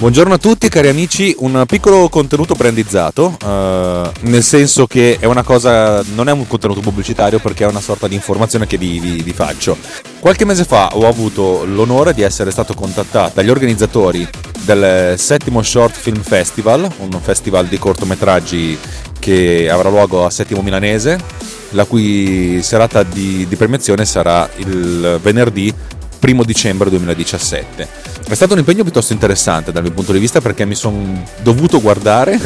Buongiorno a tutti cari amici, un piccolo contenuto brandizzato, eh, nel senso che è una cosa, non è un contenuto pubblicitario perché è una sorta di informazione che vi, vi, vi faccio. Qualche mese fa ho avuto l'onore di essere stato contattato dagli organizzatori del settimo Short Film Festival, un festival di cortometraggi che avrà luogo a Settimo Milanese, la cui serata di, di premiazione sarà il venerdì 1 dicembre 2017. È stato un impegno piuttosto interessante dal mio punto di vista perché mi sono dovuto guardare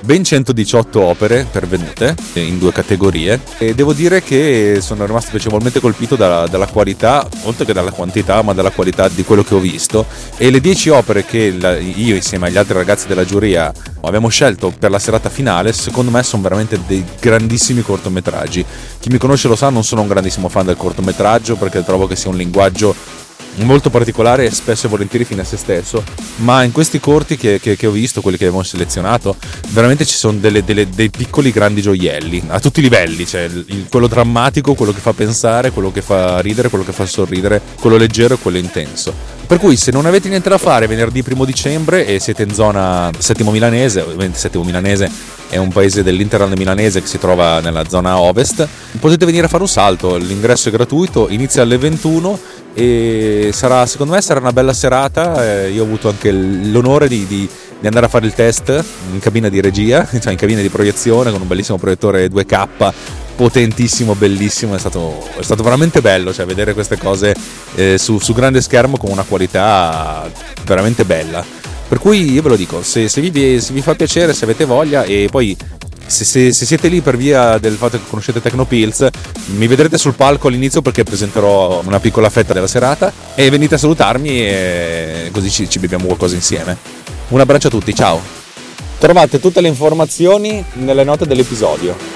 ben 118 opere pervenute in due categorie e devo dire che sono rimasto piacevolmente colpito dalla, dalla, qualità, oltre che dalla quantità, ma dalla qualità di quello che ho visto e le 10 opere che io insieme agli altri ragazzi della giuria abbiamo scelto per la serata finale, secondo me sono veramente dei grandissimi cortometraggi. Chi mi conosce lo sa, non sono un grandissimo fan del cortometraggio perché trovo che sia un linguaggio molto particolare e spesso e volentieri fine a se stesso, ma in questi corti che, che, che ho visto, quelli che abbiamo selezionato, veramente ci sono delle, delle, dei piccoli grandi gioielli, a tutti i livelli, cioè il, quello drammatico, quello che fa pensare, quello che fa ridere, quello che fa sorridere, quello leggero e quello intenso. Per cui se non avete niente da fare venerdì 1 dicembre e siete in zona settimo milanese, ovviamente settimo milanese è un paese dell'Interland milanese che si trova nella zona ovest, potete venire a fare un salto, l'ingresso è gratuito, inizia alle 21 e sarà, secondo me sarà una bella serata, eh, io ho avuto anche l'onore di, di, di, andare a fare il test in cabina di regia, cioè in cabina di proiezione con un bellissimo proiettore 2K potentissimo, bellissimo, è stato, è stato veramente bello cioè, vedere queste cose eh, su, su, grande schermo con una qualità veramente bella. Per cui io ve lo dico, se, se, vi, se vi fa piacere, se avete voglia e poi se, se, se, siete lì per via del fatto che conoscete Tecnopills, mi vedrete sul palco all'inizio perché presenterò una piccola fetta della serata e venite a salutarmi e così ci, ci beviamo qualcosa insieme. Un abbraccio a tutti, ciao! Trovate tutte le informazioni nelle note dell'episodio.